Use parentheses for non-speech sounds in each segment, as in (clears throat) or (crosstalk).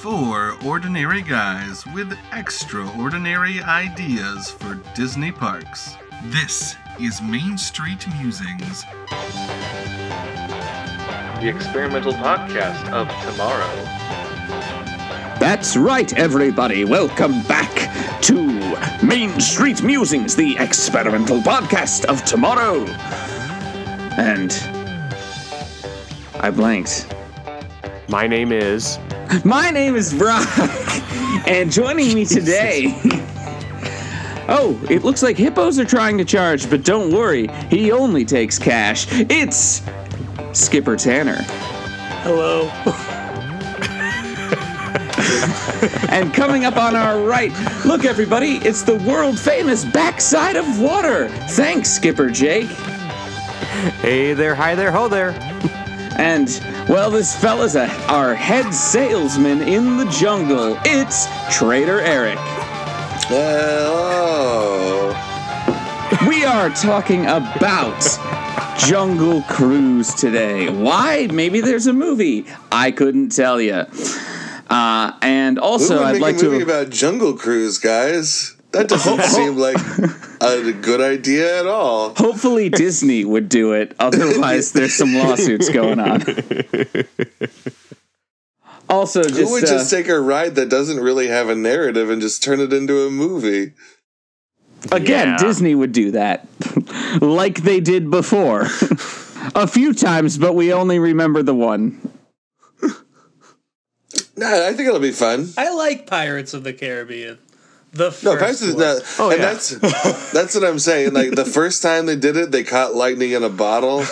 Four ordinary guys with extraordinary ideas for Disney parks. This is Main Street Musings. The experimental podcast of tomorrow. That's right, everybody. Welcome back to Main Street Musings, the experimental podcast of tomorrow. And I blanked. My name is. My name is Brock, and joining me today. Oh, it looks like hippos are trying to charge, but don't worry, he only takes cash. It's Skipper Tanner. Hello. (laughs) And coming up on our right, look everybody, it's the world famous backside of water. Thanks, Skipper Jake. Hey there, hi there, ho there. And, well, this fella's a, our head salesman in the jungle. It's Trader Eric. Hello. We are talking about Jungle Cruise today. Why? Maybe there's a movie. I couldn't tell you. Uh, and also, I'd like a movie to. about Jungle Cruise, guys? That doesn't seem like a good idea at all. Hopefully, Disney would do it. (laughs) Otherwise, there's some lawsuits going on. (laughs) Also, just, Who would uh, just take a ride that doesn't really have a narrative and just turn it into a movie? Again, Yeah. Disney would do that. (laughs) like they did before. a few times, but we only remember the one. Nah, I think it'll be fun. I like Pirates of the Caribbean. The first No, Pirates is not. Oh, and yeah. that's that's what I'm saying. Like the first time they did it, they caught lightning in a bottle,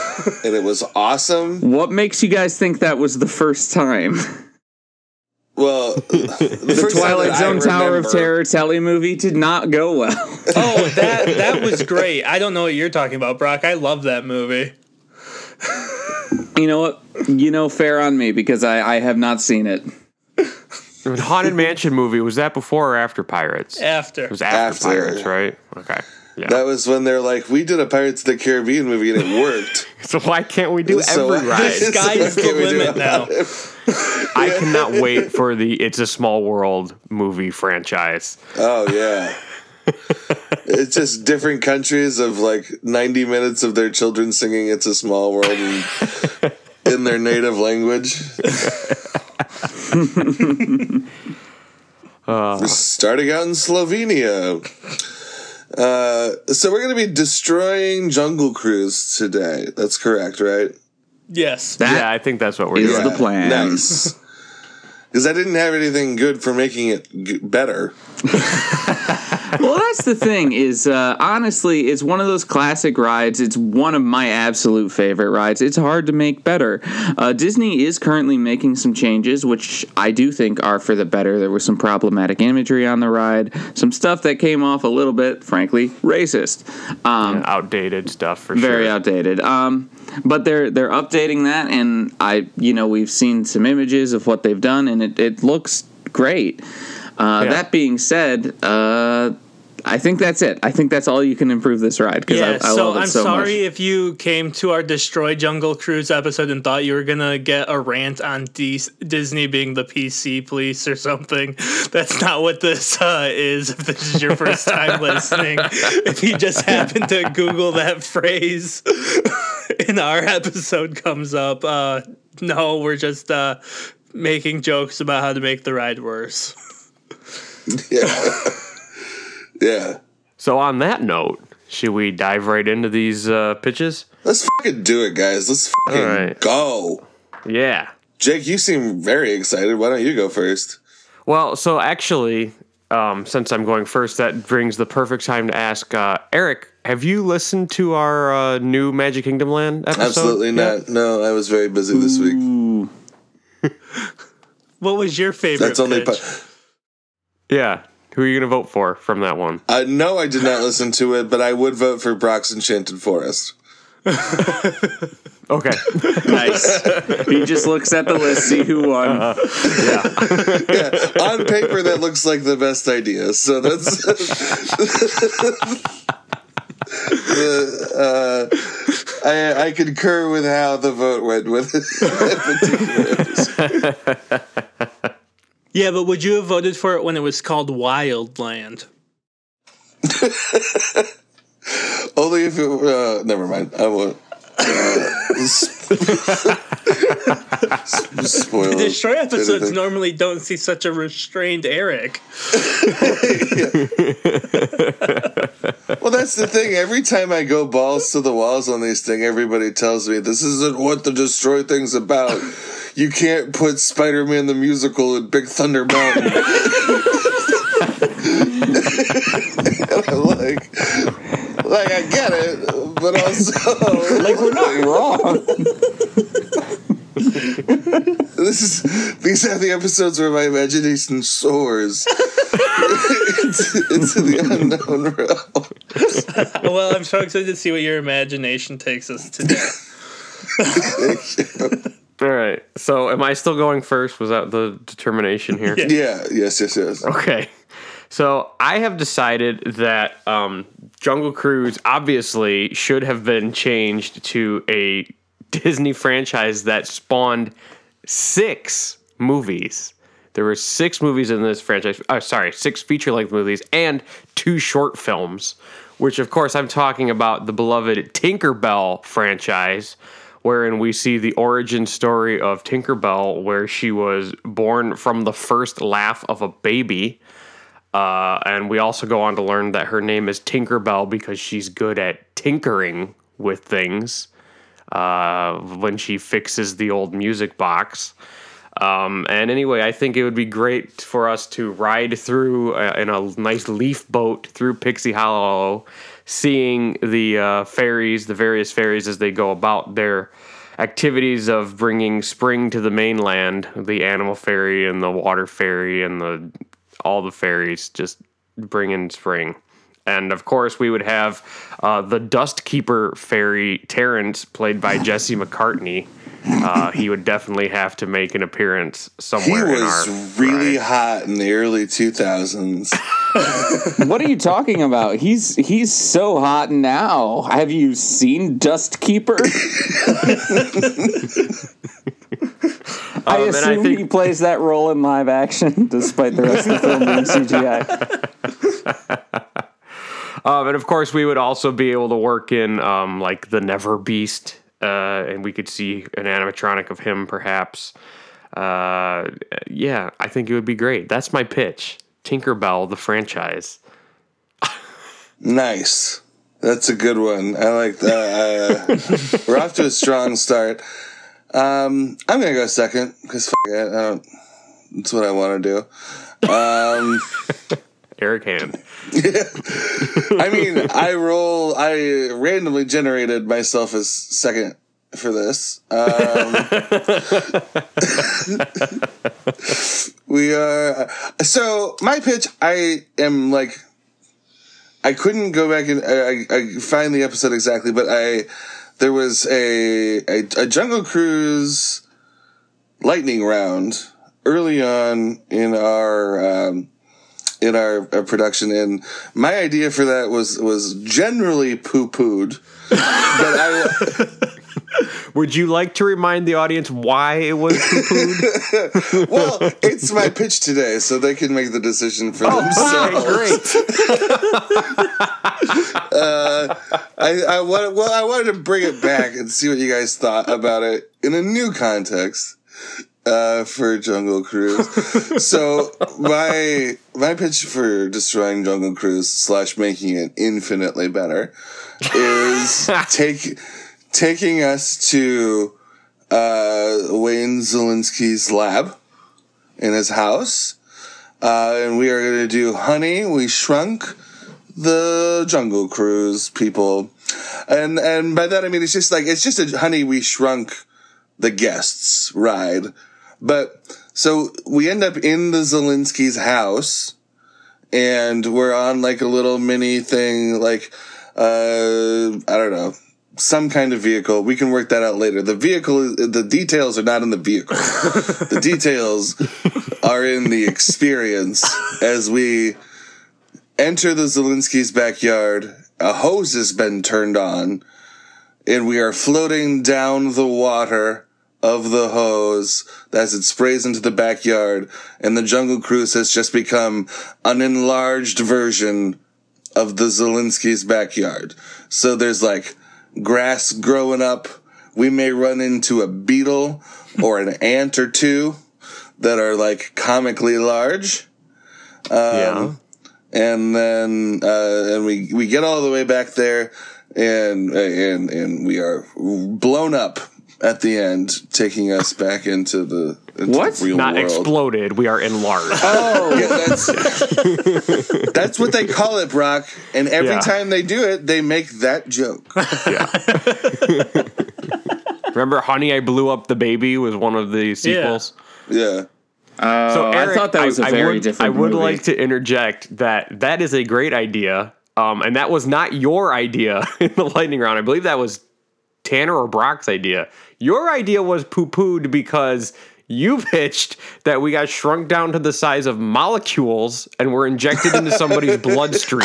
and it was awesome. What makes you guys think that was the first time? Well, (laughs) the, The Twilight Zone Tower of Terror telly movie did not go well. Oh, (laughs) that that was great. I don't know what you're talking about, Brock. I love that movie. you know what? You know, fair on me because I, I have not seen it. The Haunted Mansion movie, was that before or after Pirates? After It was after, After. Pirates, right? Okay. Yeah. That was when they're like, we did a Pirates of the Caribbean movie and it worked. (laughs) so why can't we do So- every ride? The sky's What the can we do limit now. I cannot wait for the It's a Small World movie franchise. Oh yeah. it's just different countries of like 90 minutes of their children singing It's a Small World in, in their native language. (laughs) Starting out in Slovenia. Uh, so we're going to be destroying Jungle Cruise today. That's correct, right? Yes. That yeah, I think that's what we're is doing. the plan. Nice. (laughs) Because I didn't have anything good for making it g- better. (laughs) well, that's the thing. Is uh, honestly, it's one of those classic rides. It's one of my absolute favorite rides. It's hard to make better. Uh, Disney is currently making some changes, which I do think are for the better. There was some problematic imagery on the ride, some stuff that came off a little bit, frankly, racist. Um, Outdated stuff for sure. very sure. outdated. Um, but they're they're updating that, and I you know we've seen some images of what they've done, and it, it looks great. Uh, Yeah. That being said, uh, I think that's it. I think that's all you can improve this ride Yeah, I, I so I'm so sorry much. if you came to our Destroy Jungle Cruise episode and thought you were gonna get a rant on D- Disney being the PC police or something. (laughs) That's not what this uh, is. If this is your first time (laughs) listening, if you just happen to Google that phrase (laughs) and our episode comes up, uh, no, we're just uh, making jokes about how to make the ride worse. (laughs) Yeah. (laughs) Yeah. So on that note, should we dive right into these uh, pitches? Let's fucking do it, guys. Let's fucking All right. go. Yeah. Jake, you seem very excited. Why don't you go first? Well, so actually, um, since I'm going first, that brings the perfect time to ask uh, Eric. Have you listened to our uh, new Magic Kingdom Land episode? Absolutely yet? not. No, I was very busy this week. (laughs) What was your favorite? That's only. pitch? Pa- Yeah. Who are you going to vote for from that one? uh, no, I did not listen to it, but I would vote for Brock's Enchanted Forest. (laughs) Okay. Nice. he just looks at the list, see who won. yeah. Yeah, (laughs) on paper, that looks like the best idea. So that's. (laughs) uh, I, I concur with how the vote went with that particular episode. Yeah, but would you have voted for it when it was called Wildland? (laughs) Only if it. Uh, never mind. I won't. Uh, (laughs) spoil Destroy episodes anything. normally don't see such a restrained Eric. (laughs) Well, that's the thing. Every time I go balls to the walls on these things, everybody tells me this isn't what the destroy thing's about. You can't put Spider-Man the musical in Big Thunder Mountain. (laughs) like, like I get it, but also Like we're not wrong. this is these are the episodes where my imagination soars into, into the unknown realm. well, I'm so excited to see what your imagination takes us to do. All right. So, am I still going first? Was that the determination here? (laughs) Yeah, yes, yes, yes. Okay. So I have decided that um, Jungle Cruise obviously should have been changed to a (laughs) Disney franchise that spawned six movies. There were six movies in this franchise. Uh, sorry, six feature length movies and two short films, which, of course, I'm talking about the beloved Tinkerbell franchise, wherein we see the origin story of Tinkerbell, where she was born from the first laugh of a baby. Uh, and we also go on to learn that her name is Tinkerbell because she's good at tinkering with things uh, when she fixes the old music box. Um, and anyway, I think it would be great for us to ride through uh, in a nice leaf boat through Pixie Hollow, seeing the uh, fairies, the various fairies as they go about their activities of bringing spring to the mainland. The animal fairy and the water fairy and the all the fairies just bringing spring. And of course, we would have uh, the Dust Keeper fairy Terrence, played by (laughs) Jesse McCartney. Uh, he would definitely have to make an appearance He somewhere in was our really ride. hot in the early 2000s. (laughs) What are you talking about? He's he's so hot now. Have you seen Dust Keeper? (laughs) I Um, and I assume think- he plays that role in live action, (laughs) despite the rest of the film being CGI. Um, and of course, we would also be able to work in um, like the Never Beast, uh, and we could see an animatronic of him, perhaps. Uh, yeah, I think it would be great. That's my pitch: Tinkerbell, the franchise. Nice. That's a good one. I like that. Uh, we're off to a strong start. Um, I'm gonna go second because it. I don't. That's what I want to do. Um, Eric Hand. (laughs) I mean, I roll. I randomly generated myself as second for this. Um, (laughs) we are. So my pitch. I am like. I couldn't go back and I, I find the episode exactly, but I there was a a, a Jungle Cruise lightning round early on in our um, in our, our production, and my idea for that was was generally poo pooed, but I (laughs) Would you like to remind the audience why it was poo-pooed? (laughs) well, it's my pitch today, so they can make the decision for Oh, themselves. great. (laughs) Uh, I, I wanted, well, I wanted to bring it back and see what you guys thought about it in a new context uh, for Jungle Cruise. (laughs) so my my pitch for destroying Jungle Cruise slash making it infinitely better is (laughs) take taking us to uh, Wayne Szalinski's lab in his house. Uh, and we are going to do Honey, We Shrunk the Jungle Cruise people. And, and by that I mean, it's just like, it's just a Honey, We Shrunk the guests ride. But so we end up in the Szalinski's house and we're on like a little mini thing, like, uh, I don't know, some kind of vehicle. We can work that out later. The vehicle, the details are not in the vehicle. (laughs) the details are in the experience as we enter the Szalinski's backyard. A hose has been turned on and we are floating down the water of the hose as it sprays into the backyard, and the Jungle Cruise has just become an enlarged version of the Szalinski's backyard. So there's like grass growing up. We may run into a beetle or an (laughs) ant or two that are like comically large. yeah. and then uh, and we we get all the way back there, and and and we are blown up at the end, taking us back into the into What? the real Not world. exploded. We are enlarged. (laughs) Yeah, that's that's what they call it, Brock. And every Yeah. time they do it, they make that joke. (laughs) Yeah. Remember, Honey, I Blew Up the Baby was one of the sequels. Yeah. Oh, So I thought that was a I very would, different. I would movie. like to interject that that is a great idea, um, and that was not your idea (laughs) in the lightning round. I believe that was Tanner or Brock's idea. Your idea was poo pooed because you pitched that we got shrunk down to the size of molecules and were injected into somebody's (laughs) bloodstream.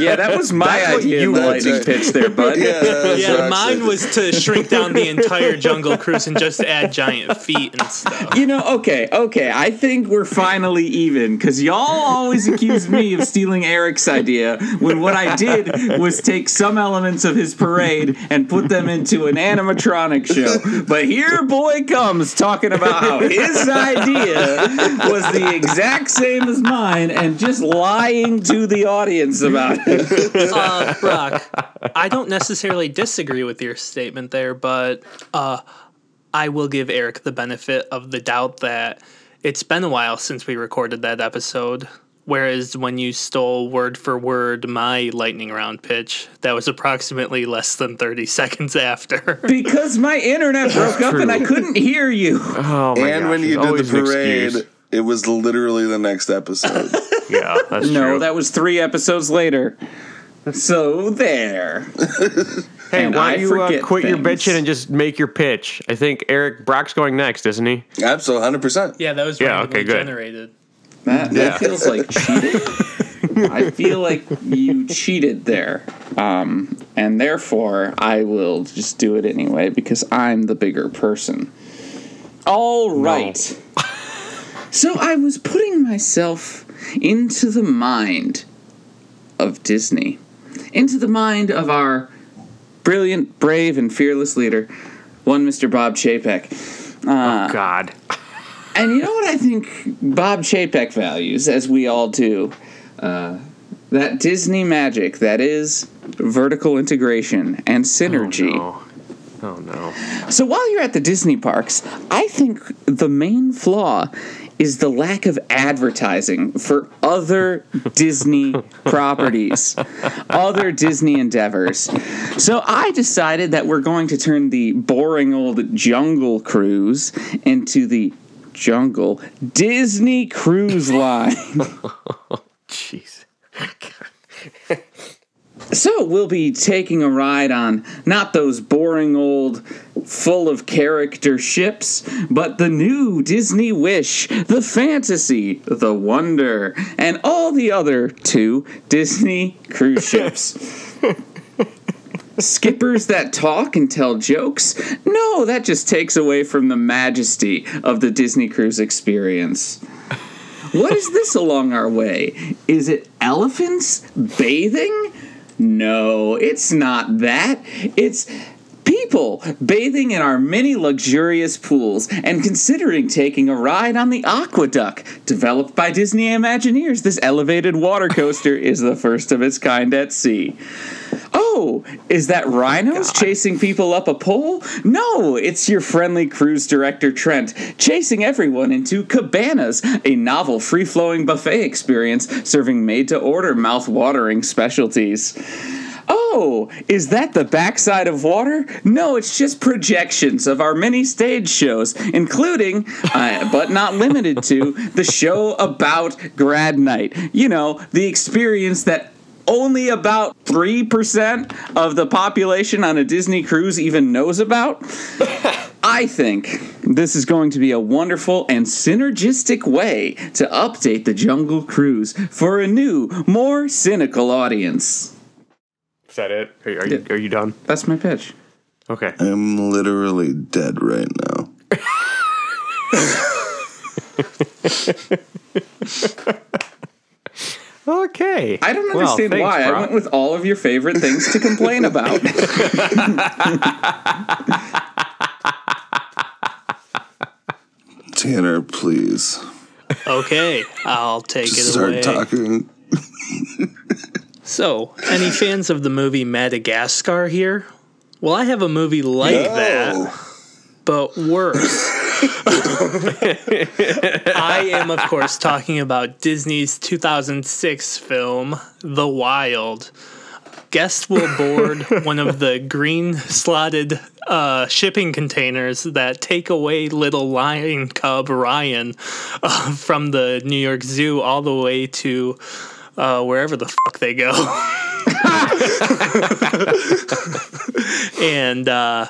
Yeah, that was my That's what idea you in the wanted. lightning pitch there, bud. Yeah, that's (laughs) Yeah, Rock's mine was to shrink down the entire Jungle Cruise and just add giant feet and stuff. You know, okay, okay. I think we're finally even because y'all always accuse me of stealing Eric's idea when what I did was take some elements of his parade and put them into an animatronic show. But here, boy comes talking about how (laughs) his idea was the exact same as mine and just lying to the audience about it. Uh, Brock, I don't necessarily disagree with your statement there, but uh, I will give Eric the benefit of the doubt that it's been a while since we recorded that episode. Whereas when you stole word for word my lightning round pitch, that was approximately less than 30 (laughs) seconds after. Because my internet broke up and I couldn't hear you. (laughs) Oh my god. and gosh, when you did the parade, it was literally the next episode. (laughs) Yeah, that's No, true. that was three episodes later. So there. hey, and why don't you uh, forget quit your bitching and just make your pitch? I think Eric Brock's going next, isn't he? Absolutely, hundred percent. yeah, that was Yeah, okay, good. generated. That, Yeah. that feels like cheating. (laughs) I feel like you cheated there. Um, and therefore, I will just do it anyway because I'm the bigger person. All right. So I was putting myself into the mind of Disney, into the mind of our brilliant, brave, and fearless leader, one Mr. Bob Chapek. oh God. And you know what I think Bob Chapek values, as we all do? Uh, that Disney magic that is vertical integration and synergy. Oh, no. oh no. So while you're at the Disney parks, I think the main flaw is the lack of advertising for other (laughs) Disney properties, other Disney endeavors. So I decided that we're going to turn the boring old Jungle Cruise into the Jungle Disney Cruise Line. (laughs) Jeez. (laughs) So we'll be taking a ride on not those boring old full of character ships, but the new Disney Wish, the Fantasy, the Wonder, and all the other two Disney cruise (laughs) ships. Skippers that talk and tell jokes? No, that just takes away from the majesty of the Disney cruise experience. What is this along our way? Is it elephants bathing? No, it's not that. It's people bathing in our many luxurious pools and considering taking a ride on the AquaDuck. Developed by Disney Imagineers, this elevated water coaster (laughs) is the first of its kind at sea. Oh, is that oh rhinos chasing people up a pole? No, it's your friendly cruise director Trent chasing everyone into Cabanas, a novel free flowing buffet experience serving made to order mouth watering specialties. Oh, is that the backside of water? No, it's just projections of our many stage shows, including, uh, but not limited to, the show about grad night. You know, the experience that only about 3% of the population on a Disney cruise even knows about. (laughs) I think this is going to be a wonderful and synergistic way to update the Jungle Cruise for a new, more cynical audience. Is that it? Are, are, you, are you done? That's my pitch. Okay. I'm literally dead right now. Okay. I don't Well, understand thanks, why. I Brock. went with all of your favorite things to complain about. Tanner, please Okay, I'll take it away. start away. talking. So, any fans of the movie Madagascar here? Well, I have a movie like that. Oh, but worse. I am, of course, talking about Disney's 2006 film, The Wild. Guests will board one of the green slotted uh, shipping containers that take away little lion cub Ryan uh, from the New York Zoo all the way to uh, wherever the fuck they go. (laughs) and uh,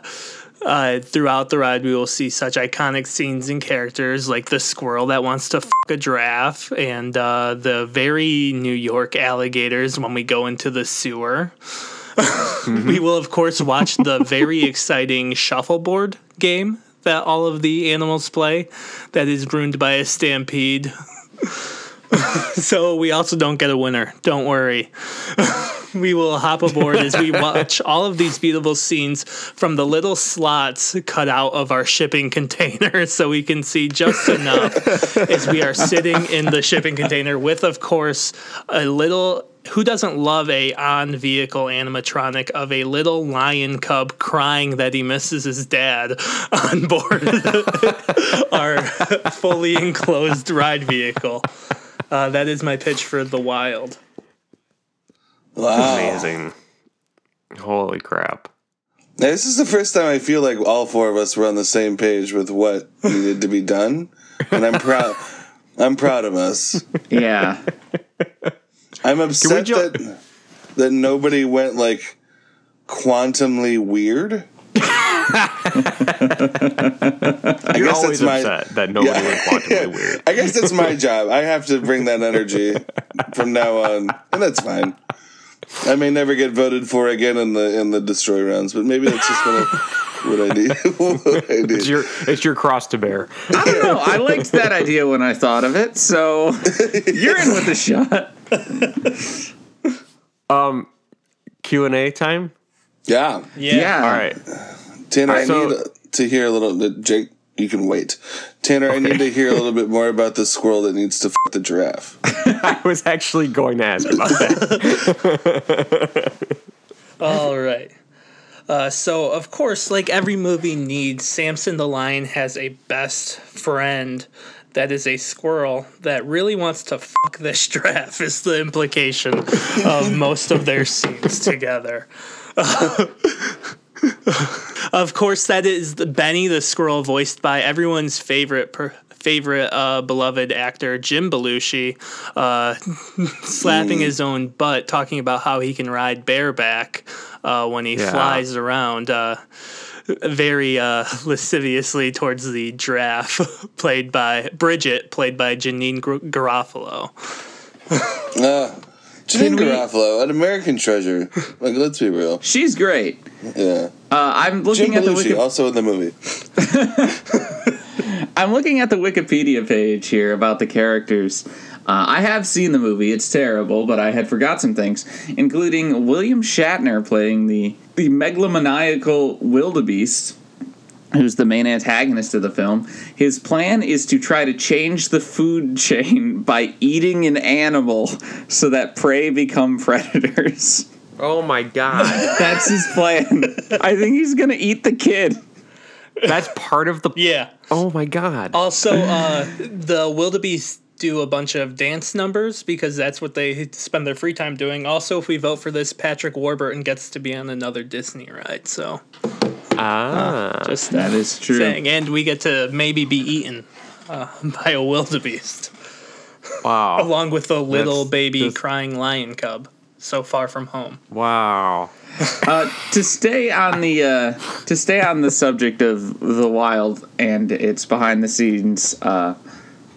uh, throughout the ride, we will see such iconic scenes and characters like the squirrel that wants to fuck a giraffe and uh, the very New York alligators when we go into the sewer. we will, of course, watch the very exciting shuffleboard game that all of the animals play that is ruined by a stampede. (laughs) so we also don't get a winner. Don't worry. (laughs) we will hop aboard as we (laughs) watch all of these beautiful scenes from the little slots cut out of our shipping container so we can see just enough as we are sitting in the shipping container with of course a little who doesn't love a on vehicle animatronic of a little lion cub crying that he misses his dad on board our fully enclosed ride vehicle uh, that is my pitch for the wild wow. Amazing. Holy crap. Now, this is the first time I feel like all four of us were on the same page with what needed to be done, and I'm proud. I'm proud of us. yeah. I'm upset ju- that that nobody went like quantumly weird. (laughs) I You're guess always that's my. upset that nobody Yeah. went quantumly weird. I guess that's my job. I have to bring that energy from now on, and that's fine. I may never get voted for again in the in the destroy rounds, but maybe that's just what I, what I need. (laughs) what I need. It's your it's your cross to bear. I don't know. I liked that idea when I thought of it, so (laughs) you're in with the shot. Um, Q and A time. yeah, Yeah. All right. Tanner, I So- need to hear a little. Jake, you can wait. Tanner, I need to hear a little bit (laughs) more about the squirrel that needs to f- the giraffe. (laughs) I was actually going to ask about that. (laughs) All right. Uh, so, of course, like every movie needs, Samson the Lion has a best friend that is a squirrel that really wants to fuck this giraffe, is the implication of most of their scenes together. Of course, that is the Benny the squirrel, voiced by everyone's favorite per- favorite uh, beloved actor Jim Belushi, uh, (laughs) slapping his own butt, talking about how he can ride bareback uh, when he Yeah. flies around. Uh, very uh, lasciviously towards the giraffe, (laughs) played by Bridget, played by Janeane Gar- Garofalo. We- Garofalo, an American treasure. (laughs) Like, let's be real. She's great. Yeah. Uh, I'm looking Jim at the Belushi, Wiki- also in the movie. (laughs) I'm looking at the Wikipedia page here about the characters. Uh, I have seen the movie. It's terrible, but I had forgot some things, including William Shatner playing the the megalomaniacal wildebeest, who's the main antagonist of the film. His plan is to try to change the food (laughs) chain by eating an animal so that prey become predators. oh my god. (laughs) That's his plan. I think he's gonna eat the kid. That's part of the. Yeah. Oh my god. Also, (laughs) uh, the wildebeest do a bunch of dance numbers because that's what they spend their free time doing. Also, if we vote for this, Patrick Warburton gets to be on another Disney ride. So, (laughs) Ah. just That is true. saying, and we get to maybe be eaten uh, (laughs) by a wildebeest wow. (laughs) along with a little That's- baby that's- crying lion cub. So far from home. Wow. Uh, to stay on the uh, to stay on the subject of the wild and its behind the scenes uh,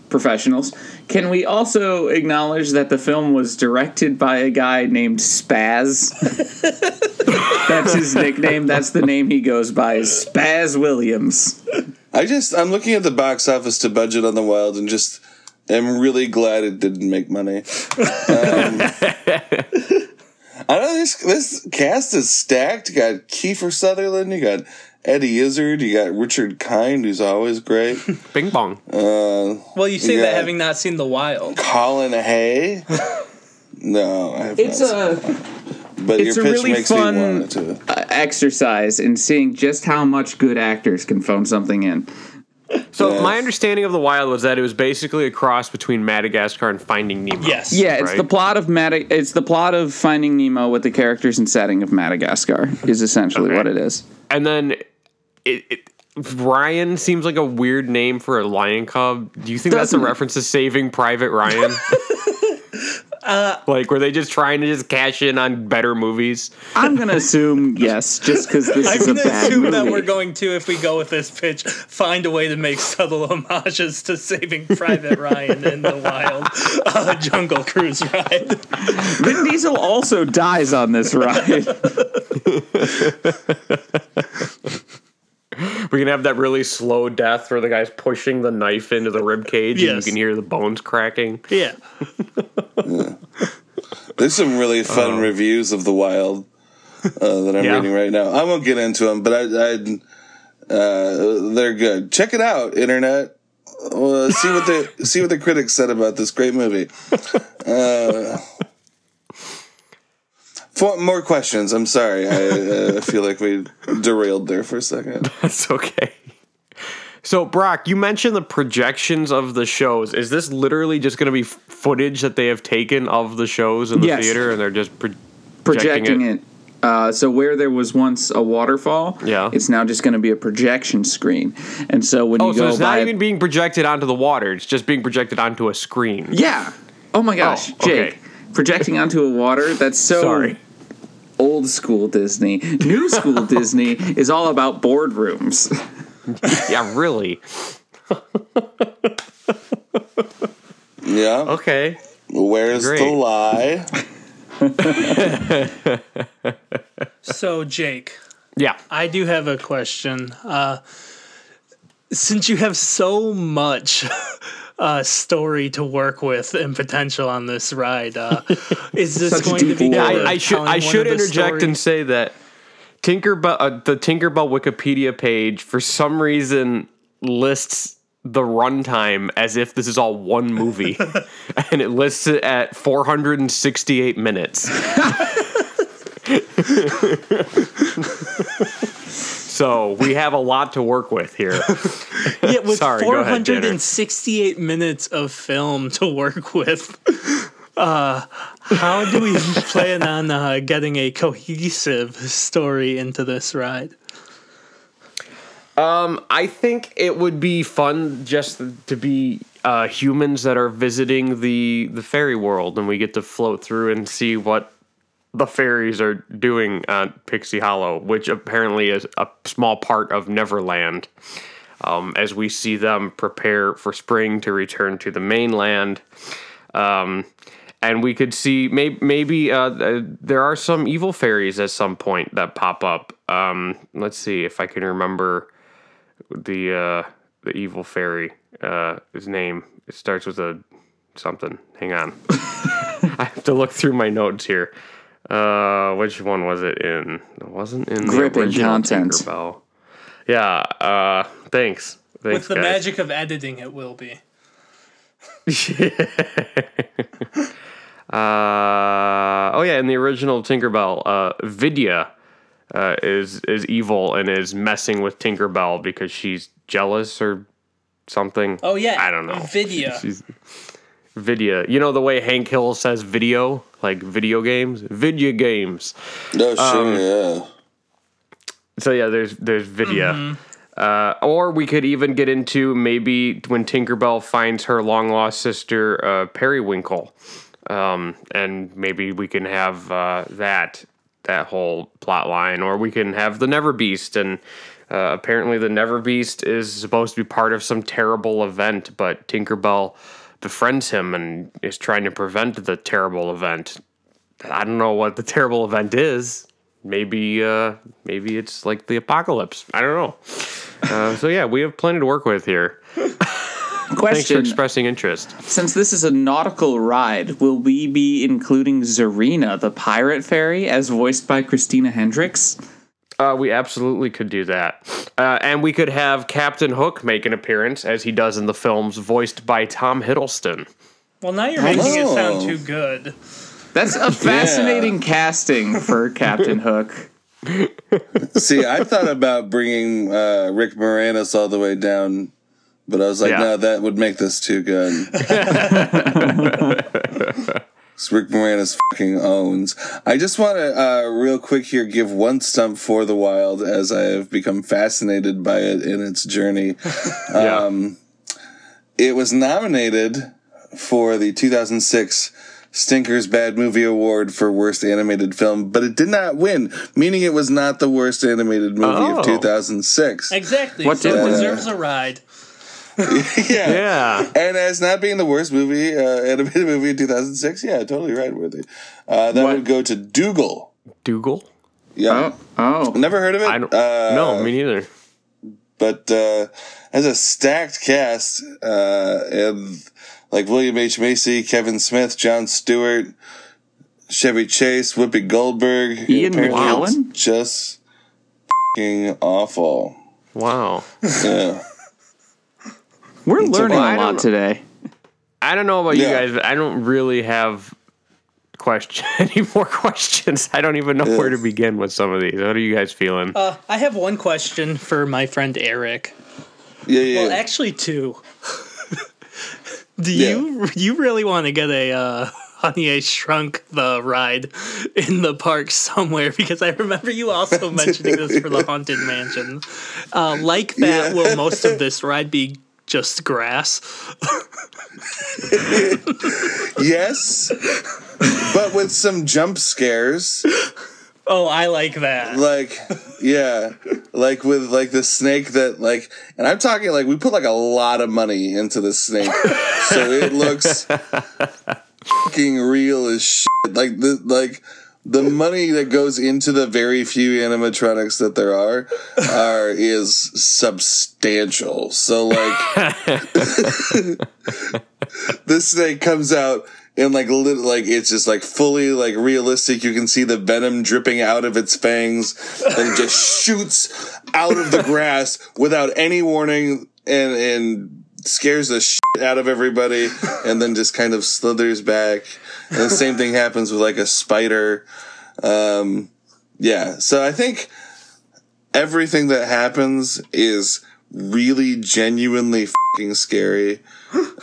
professionals. Can we also acknowledge that the film was directed by a guy named Spaz? (laughs) That's his nickname. That's the name he goes by. Is Spaz Williams. I just I'm looking at the box office to budget on the Wild and just am really glad it didn't make money. Um, (laughs) I don't know this this cast is stacked. You got Kiefer Sutherland, you got Eddie Izzard, you got Richard Kind, who's always great. (laughs) Bing bong. Uh, Well, you say Yeah. that having not seen The Wild. Colin Hay. (laughs) No, I have It's not. a but it's your a pitch really makes fun- me want to. uh, exercise in seeing just how much good actors can phone something in. So Yeah. my understanding of the Wild was that it was basically a cross between Madagascar and Finding Nemo. Yes. Yeah, it's Right. the plot of Mad- It's the plot of Finding Nemo with the characters and setting of Madagascar. Is essentially Okay. what it is. And then it, it Ryan seems like a weird name for a lion cub. Do you think that's a Doesn't it? reference to Saving Private Ryan? (laughs) like, were they just trying to just cash in on better movies? I'm gonna assume yes, just because this is. I'm is a going to bad assume movie. that we're going to, if we go with this pitch, find a way to make subtle homages to Saving Private Ryan in the Wild uh, Jungle Cruise ride. Vin Diesel also dies on this ride. (laughs) We can have that really slow death where the guy's pushing the knife into the rib cage and you can hear the bones cracking. Yeah. (laughs) There's some really fun reviews of the Wild uh, that I'm Yeah. reading right now. I won't get into them, but I, I uh, they're good. Check it out, internet. Uh, see what the (laughs) see what the critics said about this great movie. For more questions. I'm sorry. I uh, feel like we derailed there for a second. (laughs) That's okay. So, Brock, you mentioned the projections of the shows. Is this literally just going to be footage that they have taken of the shows in the Yes. theater and they're just pro- projecting it. Uh, so where there was once a waterfall, Yeah. it's now just going to be a projection screen. And so when you go by Oh, you so go it's not even being projected onto the water. It's just being projected onto a screen. yeah. Oh my gosh, Oh, okay. Jake, projecting onto a water. That's so Sorry. Old school Disney. New school (laughs) Disney is all about boardrooms. yeah, really. Yeah. Okay. Where's Great. the lie? (laughs) So, Jake, Yeah. I do have a question. Uh, since you have so much (laughs) uh, story to work with and potential on this ride, uh, (laughs) is this Such going to be? lore. I, I should I should interject and say that Tinkerbell uh, the Tinkerbell Wikipedia page for some reason lists the runtime as if this is all one movie, (laughs) and it lists it at 468 minutes. So we have a lot to work with here. (laughs) Yeah, with Sorry, go ahead, 468 minutes of film to work with. Uh, how do we (laughs) plan on uh, getting a cohesive story into this ride? I think it would be fun just to be uh, humans that are visiting the the fairy world, and we get to float through and see what the fairies are doing at Pixie Hollow, which apparently is a small part of Neverland. Um, as we see them prepare for spring to return to the mainland, um, and we could see maybe maybe uh, uh, there are some evil fairies at some point that pop up. Um, let's see if I can remember the uh the evil fairy uh his name it starts with a something hang on (laughs) i have to look through my notes here uh which one was it in it wasn't in the Gripping original content. Tinkerbell. yeah uh thanks thanks With the guys. magic of editing, it will be. (laughs) uh oh yeah in the original tinkerbell uh Vidia uh, is is evil and is messing with tinkerbell because she's jealous or something Oh yeah, i don't know Video. (laughs) She's video. You know the way Hank Hill says video, like video games, video games. No, sure, Um, yeah. So yeah, there's there's video. Uh, or we could even get into maybe when Tinkerbell finds her long lost sister uh, Periwinkle, um, and maybe we can have uh, that that whole plot line, or we can have the Never Beast, and uh, apparently the Never Beast is supposed to be part of some terrible event, but Tinkerbell befriends him and is trying to prevent the terrible event. I don't know what the (laughs) terrible event is. Maybe, uh, maybe it's like the apocalypse. I don't know. Uh, so yeah, we have plenty to work with here. Question. (laughs) Thanks for expressing interest. Since this is a nautical ride, will we be including Zarina, the pirate fairy, as voiced by Christina Hendricks? Uh, we absolutely could do that. Uh, and we could have Captain Hook make an appearance, as he does in the films, voiced by Tom Hiddleston. Well, now you're making it sound too good. That's a fascinating casting for Captain (laughs) Hook. See, I thought about bringing uh, Rick Moranis all the way down, but I was like, Yeah. no, that would make this too good. (laughs) (laughs) 'Cause Rick Moranis fucking owns. I just want to, uh, real quick here, give one stump for the wild as I have become fascinated by it in its journey. (laughs) Yeah. Um, it was nominated for the 2006 Stinkers Bad Movie Award for Worst Animated Film, but it did not win, meaning it was not the worst animated movie Oh. of 2006. Exactly. What so did it deserves a ride. (laughs) yeah. yeah. And as not being the worst movie, uh, animated movie in 2006, yeah, totally right worthy. Uh, that What? would go to Doogal. Doogal? Yeah. Oh, oh. Never heard of it? I don't. uh, no, me neither. but uh, has a stacked cast uh, and like William H Macy, Kevin Smith, Jon Stewart, Chevy Chase, Whoopi Goldberg. Ian Apparently McKellen? Just fing awful. Wow. Yeah. (laughs) We're learning I a don't lot today. I don't know about Yeah. you guys, but I don't really have question (laughs) any more questions. I don't even know where to begin with some of these. What are you guys feeling? Uh, I have one question for my friend Eric. Yeah, yeah. Well, actually, two. (laughs) Do you you really want to get a uh, Honey I Shrunk the ride in the park somewhere? (laughs) Because I remember you also mentioning this for the Haunted Mansion. Uh, like that, Yeah. will most of this ride be just grass? yes, but with some jump scares. Oh, I like that. like yeah like with like the snake that like and i'm talking like we put like a lot of money into the snake so it looks (laughs) fucking real as shit like the like the money that goes into the very few animatronics that there are are is substantial so like (laughs) this snake comes out and like lit, like it's just like fully like realistic. You can see the venom dripping out of its fangs, and just shoots out of the (laughs) grass without any warning, and and scares the shit out of everybody, and then just kind of slithers back. And the same thing happens with like a spider. Um, yeah, so I think everything that happens is really genuinely fucking scary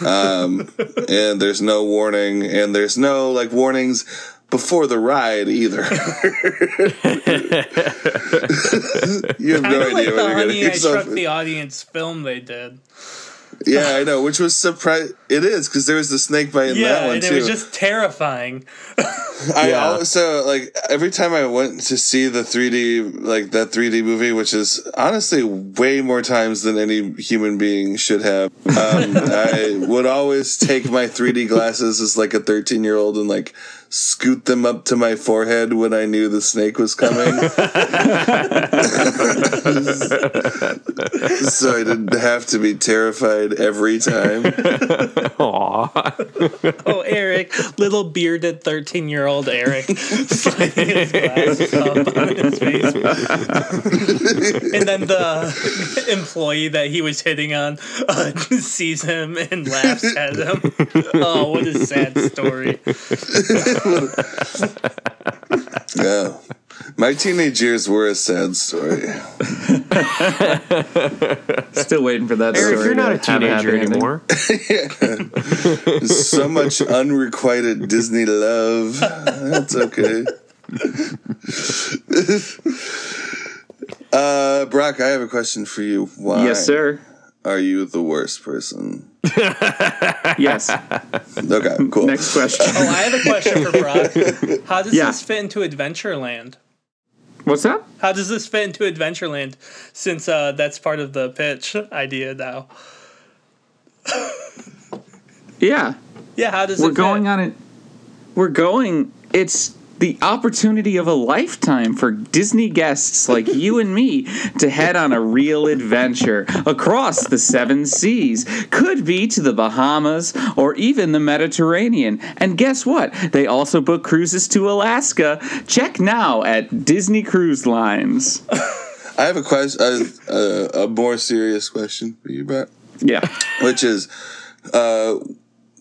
um, and there's no warning, and there's no like warnings before the ride either. (laughs) you have no Kind of like idea what you're Honey I yourself. The Audience film they did. (laughs) yeah, I know, which was surprise. It is because there was the snake bite in that Yeah, one and too. it was just terrifying. (laughs) I Yeah. also like every time I went to see the 3D like that 3D movie, which is honestly way more times than any human being should have. Um, (laughs) I would always take my 3D glasses as like a 13 year old and like scoot them up to my forehead when I knew the snake was coming, (laughs) so I didn't have to be terrified every time. Aw. Oh, Eric, little bearded 13 year old Eric, (laughs) sliding his glasses up on his face. and then the employee that he was hitting on uh, (laughs) sees him and laughs at him. Oh, what a sad story. (laughs) Yeah. My teenage years were a sad story. (laughs) Still waiting for that Eric, story. you're not a to have happy teenager ending. anymore. (laughs) so much unrequited Disney love. That's okay. uh, Brock, I have a question for you. Why Yes, sir. are you the worst person? (laughs) Yes. Okay, cool. Next question. Oh, I have a question for Brock. (laughs) How does Yeah. this fit into Adventureland? What's that? How does this fit into Adventureland? Since uh, that's part of the pitch idea now. Yeah, Yeah, how does we're it going fit? on it. We're going. It's the opportunity of a lifetime for Disney guests like you and me to head on a real adventure across the seven seas. Could be to the Bahamas or even the Mediterranean. And guess what? They also book cruises to Alaska. Check now at Disney Cruise Lines. I have a question, a, a, a more serious question for you, Brett, Yeah. which is, uh,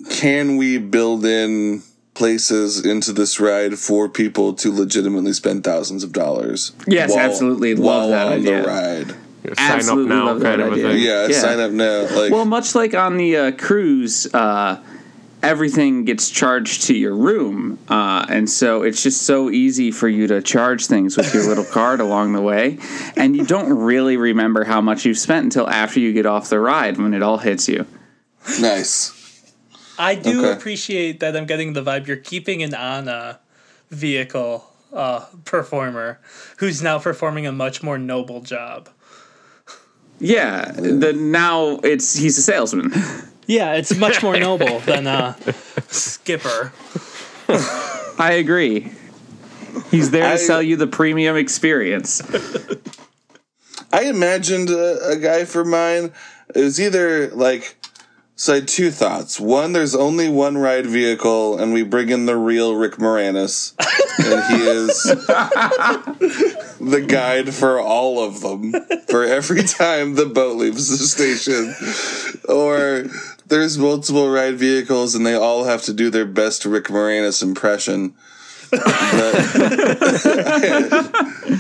can we build in places into this ride for people to legitimately spend thousands of dollars? Yes, absolutely. Love While that on idea. the ride. Sign Absolutely up now, love that kind of a idea. thing. Yeah, Yeah. sign up now. Like, Well, much like on the uh, cruise, uh, everything gets charged to your room, uh, and so it's just so easy for you to charge things with your little card along the way, and you don't really remember how much you've spent until after you get off the ride when it all hits you. nice. I do Okay. appreciate that I'm getting the vibe you're keeping an Anna vehicle uh, performer who's now performing a much more noble job. Yeah, the now it's he's a salesman. Yeah, it's much more noble (laughs) than uh, Skipper. I agree. He's there to sell you the premium experience. (laughs) I imagined a, a guy for mine. It was either like, so I had two thoughts. One, there's only one ride vehicle, and we bring in the real Rick Moranis, and he is (laughs) the guide for all of them for every time the boat leaves the station. Or there's multiple ride vehicles, and they all have to do their best Rick Moranis impression. (laughs) (laughs)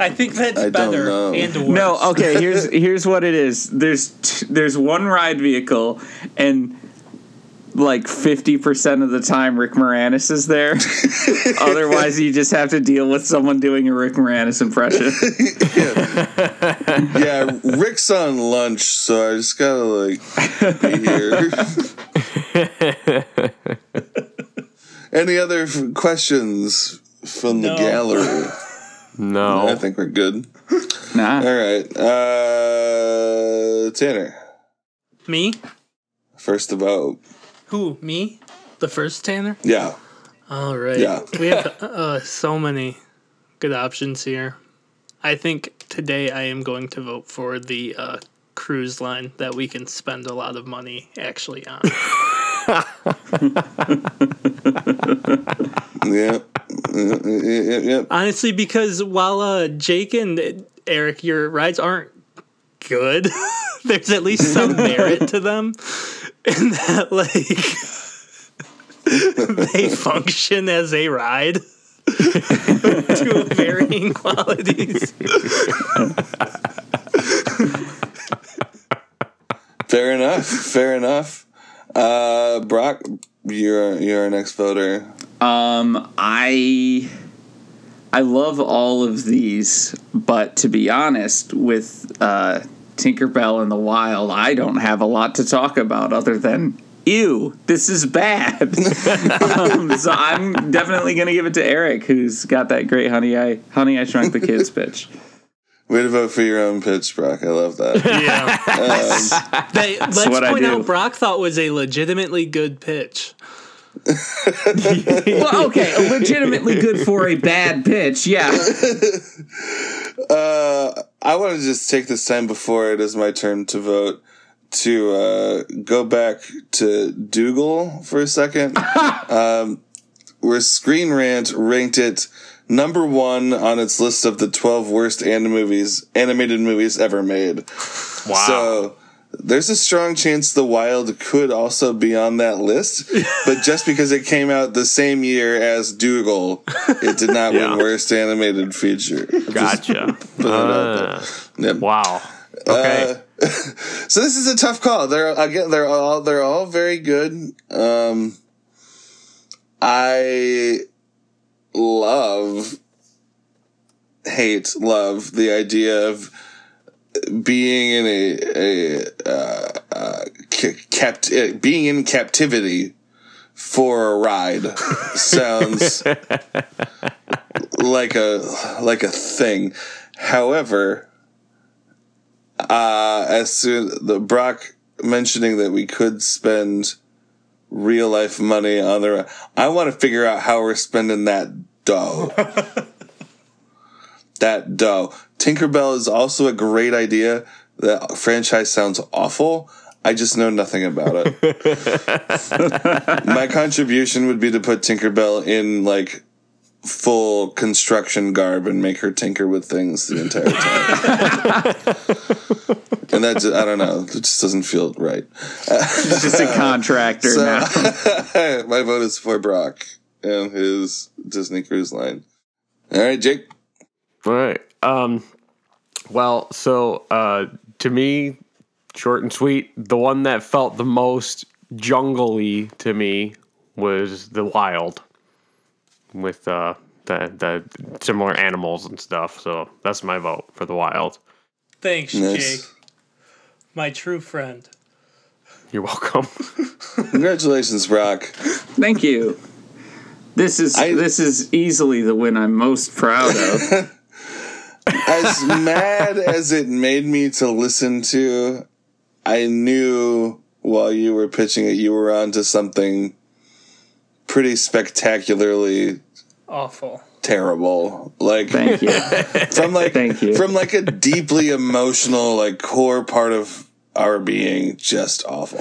I think that's I don't better know. and worse. No, okay. (laughs) Here's here's what it is. There's t- there's one ride vehicle, and like fifty percent of the time Rick Moranis is there. (laughs) Otherwise, you just have to deal with someone doing a Rick Moranis impression. (laughs) Yeah, Rick's on lunch, so I just gotta like be here. Any other f- questions from the No. gallery? No. I think we're good. (laughs) Nah. All right, uh, Tanner, Me? first about Who? Me? The first Tanner? yeah. All right. Yeah. (laughs) We have uh, so many good options here. I think today I am going to vote for the uh, cruise line that we can spend a lot of money actually on. (laughs) Yep. Yep. Honestly, because while uh, Jake and Eric, your rides aren't good, (laughs) there's at least some (laughs) merit to them in that, like, they function as a ride (laughs) to varying qualities. Fair enough. Fair enough. Uh, Brock, you're you're our next voter. Um, I I love all of these, but to be honest, with uh, Tinkerbell in the Wild, I don't have a lot to talk about other than. Ew, this is bad. (laughs) um, so I'm definitely gonna give it to Eric, who's got that great "Honey, I Honey, I Shrunk the Kids" (laughs) pitch. Way to vote for your own pitch, Brock. I love that. (laughs) Yeah. They, let's point out Brock thought was a legitimately good pitch. Well, okay, legitimately good for a bad pitch, yeah. (laughs) Uh, I want to just take this time before it is my turn to vote to uh, go back to Doogal for a second. (laughs) um, where Screen Rant ranked it number one on its list of the 12 worst anim- movies, animated movies ever made. Wow. So there's a strong chance The Wild could also be on that list, (laughs) but just because it came out the same year as Doogal, it did not (laughs) Yeah. win worst animated feature. (laughs) Gotcha. put it out there. Uh, Yep. wow. Okay. Uh, so this is a tough call. They're again, they're all they're all very good. Um, I love, hate, love the idea of being in a a uh, uh, ca- capt uh, being in captivity for a ride (laughs) sounds like a like a thing. However, uh, as soon the Brock mentioning that we could spend real life money on the, I want to figure out how we're spending that dough. (laughs) that dough. Tinkerbell is also a great idea. The franchise sounds awful. I just know nothing about it. (laughs) My contribution would be to put Tinkerbell in like full construction garb and make her tinker with things the entire time. (laughs) and that just, I don't know, it just doesn't feel right. She's just a contractor now. (laughs) My vote is for Brock and his Disney Cruise Line. All right, Jake. All right. Um, well, so uh, to me, short and sweet, the one that felt the most jungly to me was the wild with uh, the the similar animals and stuff. So that's my vote for the wild. Thanks, Nice. Jake. My true friend. You're welcome. (laughs) Congratulations, Brock. Thank you. This is I- this is easily the win I'm most proud of. (laughs) As mad as it made me to listen to, I knew while you were pitching it, you were onto something pretty spectacularly Awful. terrible. Like Thank you. (laughs) from like Thank you. from like a deeply emotional like core part of our being just awful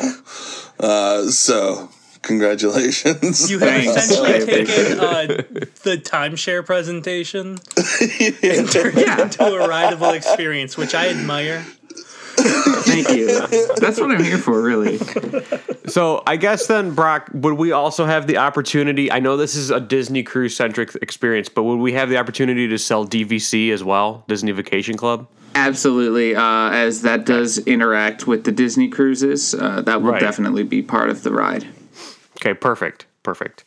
uh so congratulations You have Thanks. essentially taken uh, the timeshare presentation Yeah. (laughs) Yeah. to a rideable experience, which I admire. Thank you. That's what I'm here for, really. So I guess then, Brock, would we also have the opportunity? I know this is a Disney cruise centric experience, but would we have the opportunity to sell DVC as well, Disney Vacation Club? Absolutely, uh, as that does interact with the Disney cruises, uh, that will Right. definitely be part of the ride. Okay, perfect, perfect.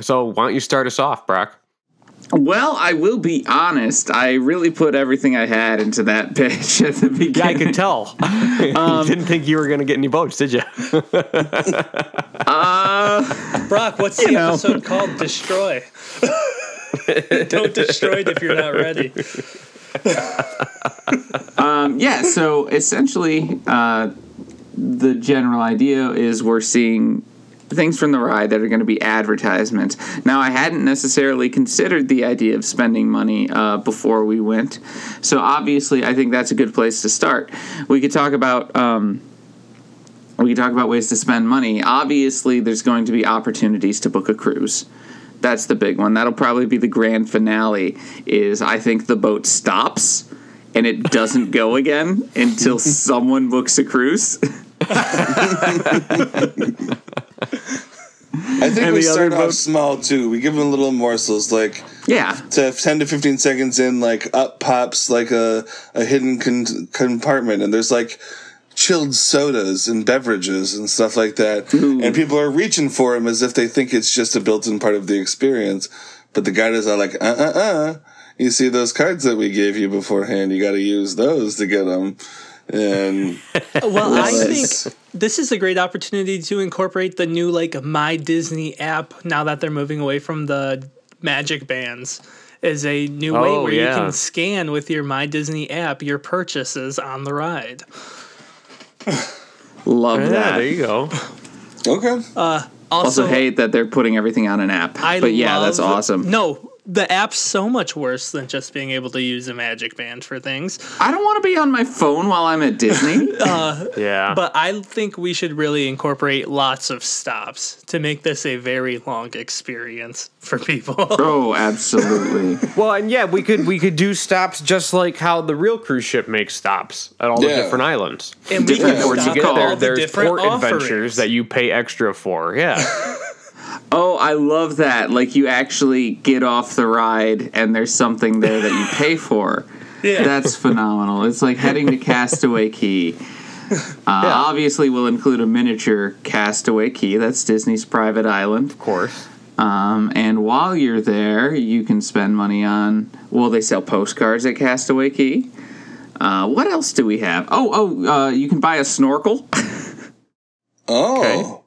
So why don't you start us off, Brock? Well, I will be honest. I really put everything I had into that (laughs) pitch at the beginning. Yeah, I could tell. (laughs) you didn't think you were going to get any votes, did you? Brock, what's the know. episode called? Destroy. (laughs) Don't destroy it if you're not ready. Um, yeah, so essentially, uh, the general idea is we're seeing things from the ride that are going to be advertisements. Now, I hadn't necessarily considered the idea of spending money uh, before we went, so obviously, I think that's a good place to start. We could talk about. Um, we could talk about ways to spend money. Obviously, there's going to be opportunities to book a cruise. That's the big one. That'll probably be the grand finale. Is I think the boat stops and it doesn't go again until (laughs) someone books a cruise. (laughs) i think And we the start other off small too. We give them little morsels like yeah, to 10 to 15 seconds in like up pops like a, a hidden con- compartment and there's like chilled sodas and beverages and stuff like that. And people are reaching for them as if they think it's just a built-in part of the experience but the guide is not like uh-uh-uh. You see those cards that we gave you beforehand you got to use those to get them and oh, Well, I think this is a great opportunity to incorporate the new like My Disney app now that they're moving away from the magic bands. Is a new way Oh, where you can scan with your My Disney app your purchases on the ride. (laughs) love Yeah, that. there you go. okay uh, Also, Also, hate that they're putting everything on an app. I but yeah, that's awesome. No, the app's so much worse than just being able to use a magic band for things. I don't want to be on my phone while I'm at Disney. (laughs) Uh, yeah. But I think we should really incorporate lots of stops to make this a very long experience for people. (laughs) oh, absolutely. (laughs) well, and yeah, we could we could do stops just like how the real cruise ship makes stops at all Yeah. the different islands. and we Different can ports stop of at call. all There, the there's different port adventures that you pay extra for. Yeah. Oh, I love that. Like you actually get off the ride and there's something there that you pay (laughs) for. Yeah. That's phenomenal. It's like heading to Castaway Cay. (laughs) Uh, Obviously, we'll include a miniature Castaway Cay. That's Disney's private island. of course. Um, and while you're there, you can spend money on. Well, they sell postcards at Castaway Cay. Uh, what else do we have? Oh, oh, uh, you can buy a snorkel. (laughs) oh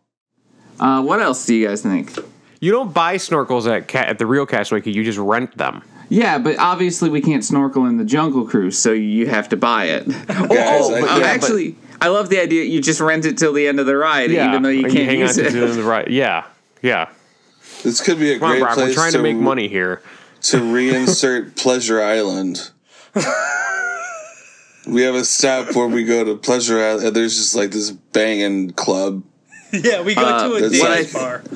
Uh, what else do you guys think? You don't buy snorkels at ca- at the real Castaway Cay. You just rent them. Yeah, but obviously we can't snorkel in the Jungle Cruise, so you have to buy it. (laughs) Guys, oh, I- uh, yeah, actually, I love the idea. You just rent it till the end of the ride, Yeah, even though you and can't hang use on it. to the right. (laughs) Yeah, yeah. This could be a Come on, great Brock. place We're trying to, make money here. to reinsert (laughs) Pleasure Island. we have a stop where we go to Pleasure Island. and There's just like this banging club. (laughs) Yeah, we go Uh, to a that's dance bar. (laughs)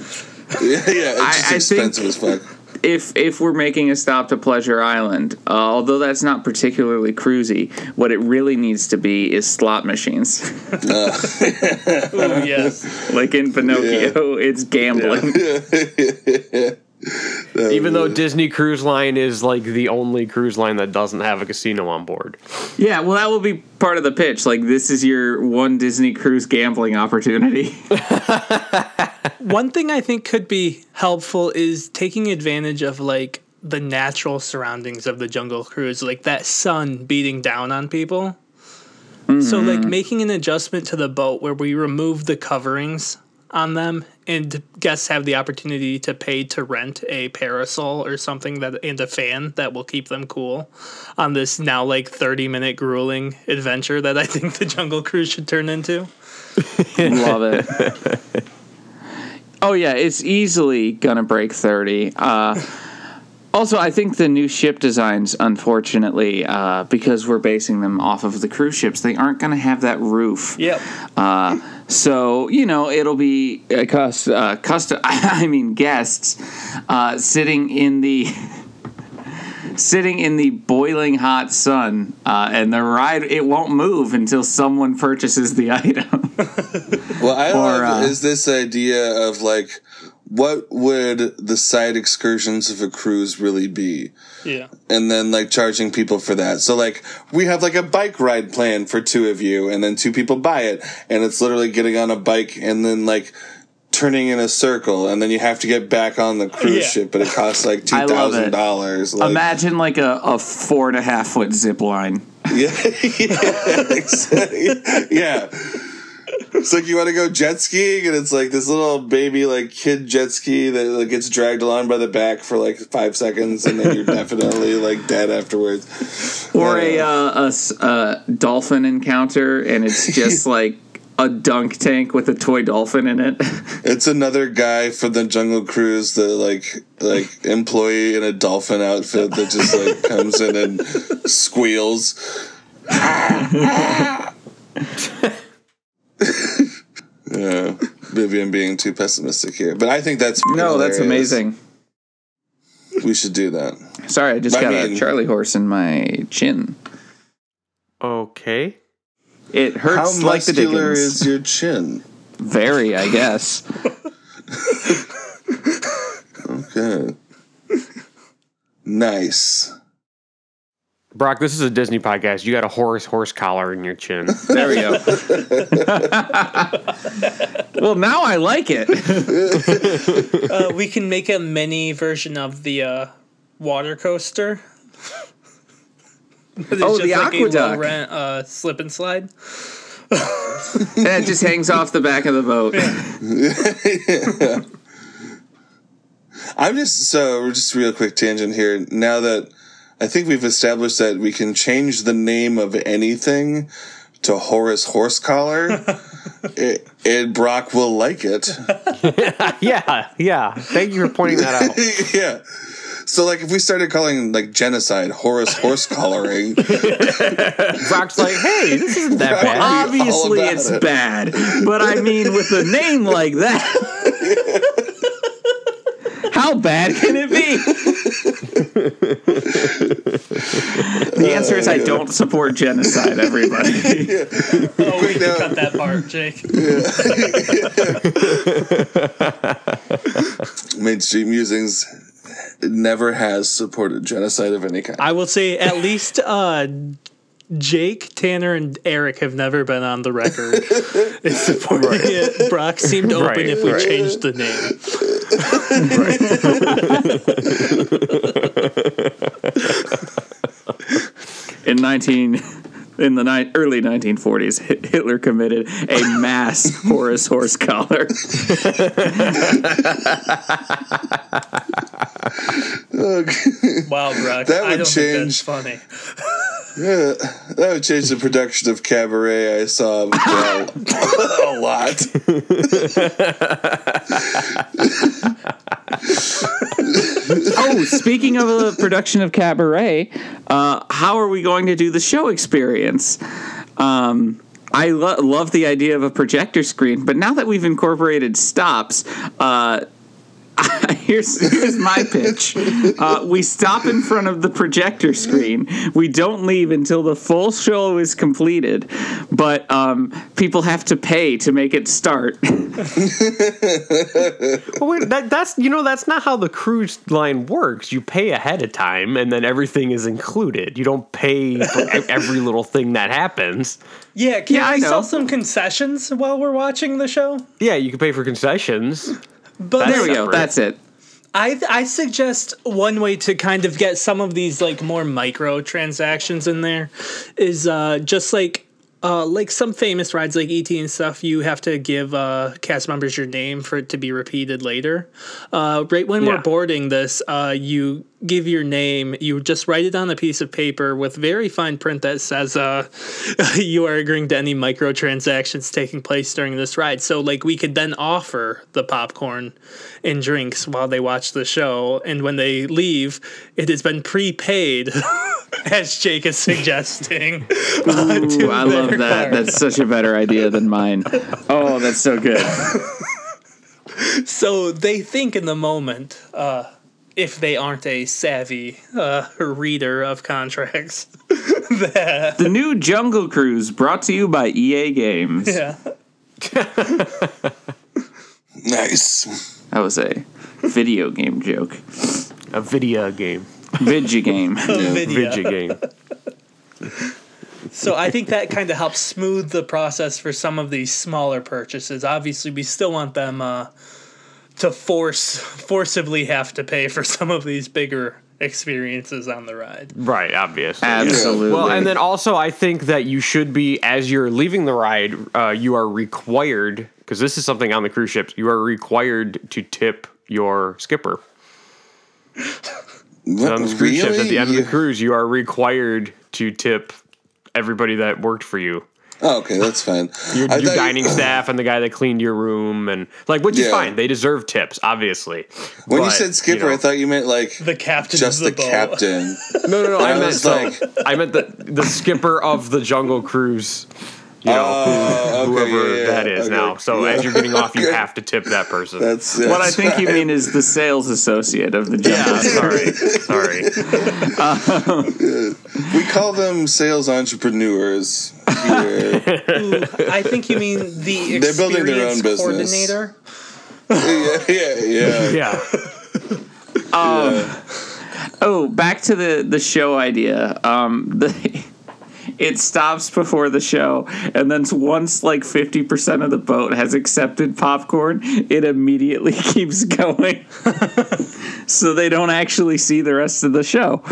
Yeah, yeah, it's I- just I think- expensive as fuck. if if we're making a stop to Pleasure Island, uh, although that's not particularly cruisy, what it really needs to be is slot machines. (laughs) Ooh, yes. like in Pinocchio, it's gambling. Even though Disney Cruise Line is like the only cruise line that doesn't have a casino on board. Yeah, well, that will be part of the pitch. Like, this is your one Disney cruise gambling opportunity. (laughs) One thing I think could be helpful is taking advantage of like the natural surroundings of the Jungle Cruise, like that sun beating down on people. So like mm-hmm. making an adjustment to the boat where we remove the coverings on them and guests have the opportunity to pay to rent a parasol or something that and a fan that will keep them cool on this now like 30 minute grueling adventure that I think the Jungle Cruise should turn into. (laughs) Love it. (laughs) oh yeah, it's easily gonna break thirty. Uh, also, I think the new ship designs, unfortunately, uh, because we're basing them off of the cruise ships, they aren't gonna have that roof. Yep. Uh, so you know it'll be uh, cust- uh, custom. (laughs) I mean guests uh, sitting in the (laughs) sitting in the boiling hot sun, uh, and the ride it won't move until someone purchases the (laughs) item. Well, I Or, love uh, is this idea of like, what would the side excursions of a cruise really be? Yeah. and then like charging people for that. So like we have like a bike ride plan for two of you and then two people buy it and it's literally getting on a bike and then like turning in a circle and then you have to get back on the cruise Yeah. ship but it costs like (laughs) I love it. $2,000. Like, Imagine like a, a four and a half foot zip line. (laughs) yeah, (laughs) yeah, yeah. It's like you want to go jet skiing, and it's like this little baby, like kid jet ski that like, gets dragged along by the back for like five seconds, and then you're (laughs) definitely like dead afterwards. Or a, Uh, uh, a s- a dolphin encounter, and it's (laughs) just like a dunk tank with a toy dolphin in it. (laughs) It's another guy from the Jungle Cruise, the like like employee in a dolphin outfit that just like comes in and squeals. Yeah, Vivian being too pessimistic here, but I think that's no, that's amazing. We should do that. Sorry, I just I got mean- a Charlie horse in my chin. Okay. It How hurts like the muscular Dickens. is your chin? Very, I guess. (laughs) (laughs) Okay, nice. Brock, this is a Disney podcast. You got a Horace Horsecollar in your chin. (laughs) There we go. (laughs) well, now I like it. (laughs) Uh, we can make a mini version of the uh, water coaster. Oh, just the like a AquaDuck. low rent uh, slip and slide. and it just hangs off the back of the boat. I'm just so just real quick tangent here. Now that I think we've established that we can change the name of anything to Horace Horsecollar, (laughs) it, it Brock will like it. (laughs) yeah, yeah. Thank you for pointing that out. (laughs) yeah. So like if we started calling like genocide Horace Horsecollaring, Brock's like, hey, this isn't that bad. Obviously, it's it. bad, but I mean, with a name like that, how bad can it be? the answer is I don't support genocide. Everybody, (laughs) Oh, we can now- cut that part, Jake. (laughs) Main Street Musings never has supported genocide of any kind. I will say at least uh, Jake, Tanner, and Eric have never been on the record as supporting it. Brock seemed open Right, if we right. changed the name. (laughs) (laughs) in nineteen in the ni- early 1940s, Hitler committed a (laughs) mass Horace Horsecollar. (laughs) Wow, Brock. That I would don't change- think that's funny. Yeah, that would change the production of Cabaret I saw well, (laughs) a lot. (laughs) oh, speaking of the production of Cabaret, uh, how are we going to do the show experience? Um, I lo- love the idea of a projector screen, but now that we've incorporated stops, uh, (laughs) here's here's my pitch. Uh, we stop in front of the projector screen. We don't leave until the full show is completed, but um, people have to pay to make it start. (laughs) But wait, that, that's you know that's not how the cruise line works. You pay ahead of time, and then everything is included. You don't pay for every little thing that happens. Yeah, can Yeah, I we know. sell some concessions while we're watching the show? Yeah, you can pay for concessions. But That's there we go. That's it. I I suggest one way to kind of get some of these like more micro transactions in there is uh, just like uh, like some famous rides like ET and stuff. You have to give uh, cast members your name for it to be repeated later. Uh, right when we're boarding this, uh, you give your name. You just write it on a piece of paper with very fine print that says uh, (laughs) you are agreeing to any microtransactions taking place during this ride. So like we could then offer the popcorn and drinks while they watch the show, and when they leave, it has been prepaid. (laughs) As Jake is suggesting. uh, (laughs) Ooh, I love that. card. That's such a better idea than mine. Oh, that's so good. So they think in the moment, uh, if they aren't a savvy uh, reader of contracts, (laughs) The new Jungle Cruise brought to you by EA Games. yeah, (laughs) Nice. That was a video game joke. A video game, Vidya game. (laughs) video. video game. So I think that kind of helps smooth the process for some of these smaller purchases. Obviously, we still want them uh, to force forcibly have to pay for some of these bigger experiences on the ride. Right, obviously. Absolutely. Well, and then also, I think that you should be, as you're leaving the ride, uh, you are required, because this is something on the cruise ships, you are required to tip your skipper. (laughs) On the cruise ships, at the end of the cruise, you are required to tip everybody that worked for you. Oh, okay, that's fine. Your, your thought- dining (clears throat) staff and the guy that cleaned your room, and like, which is Yeah. fine. They deserve tips, obviously. When you said skipper, know- I thought you meant like The captain just of the, the, captain. no, no, no. I, I meant was so, like- I meant the the skipper of the Jungle Cruise. You know, Oh, (laughs) okay, whoever yeah, yeah, that is okay. now. So Yeah. as you're getting off, you Okay. have to tip that person. That's, that's what I think you mean is the sales associate of the yeah, Jungle. sorry, (laughs) sorry. (laughs) We call them sales entrepreneurs here. I think you mean the They're building their own experience business. coordinator. yeah, yeah, yeah. Yeah, Oh, back to the the show idea. Um, the it stops before the show, and then once like fifty percent of the boat has accepted popcorn, it immediately (laughs) keeps going. (laughs) so they don't actually see the rest of the show.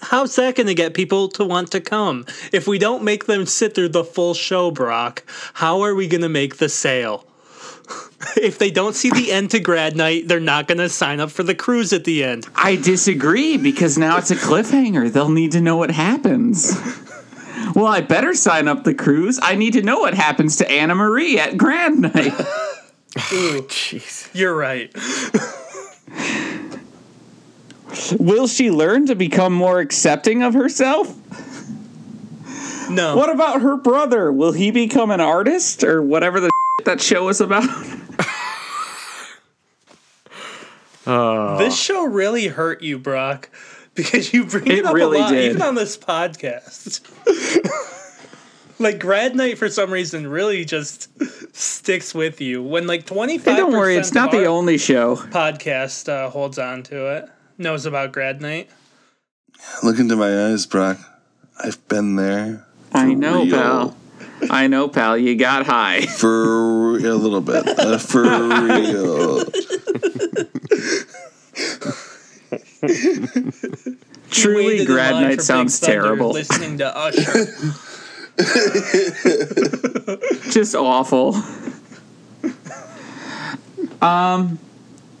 How's that going to get people to want to come? If we don't make them sit through the full show, Brock, how are we going to make the sale? (laughs) if they don't see the end to grad night, they're not going to sign up for the cruise at the end. I disagree because now it's a cliffhanger. They'll need to know what happens. Well, I better sign up the cruise. I need to know what happens to Anna Marie at Grand Night. (laughs) Ooh, jeez. You're right. Will she learn to become more accepting of herself? No. What about her brother? Will he become an artist or whatever the that show is about? (laughs) This show really hurt you, Brock, because you bring it, It up really a lot, did. even on this podcast. (laughs) like grad night, for some reason, really just sticks with you. When like twenty five. Hey, don't worry, it's not the only show. podcast uh, holds on to it. Knows about grad night. Look into my eyes, Brock. I've been there. I know, real. pal. I know, pal. You got high. For a little bit. Uh, for (laughs) real. (laughs) He Truly, grad night sounds Thunder terrible. Listening to (laughs) Usher. Just awful. um,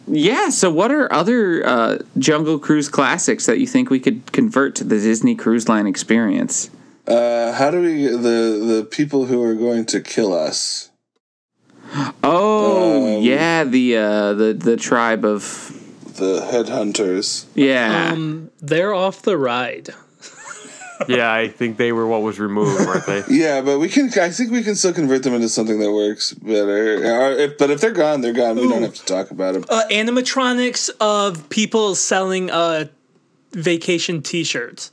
yeah. So, what are other uh, Jungle Cruise classics that you think we could convert to the Disney Cruise Line experience? Uh, how do we the the people who are going to kill us? Oh, Um, yeah. The uh, the the tribe of The headhunters. yeah. um, they're off the ride. yeah, I think they were what was removed, weren't they? (laughs) Yeah, but we can. I think we can still convert them into something that works better. Or if, but if they're gone, they're gone. We don't have to talk about them. Uh, animatronics of people selling uh, vacation T-shirts.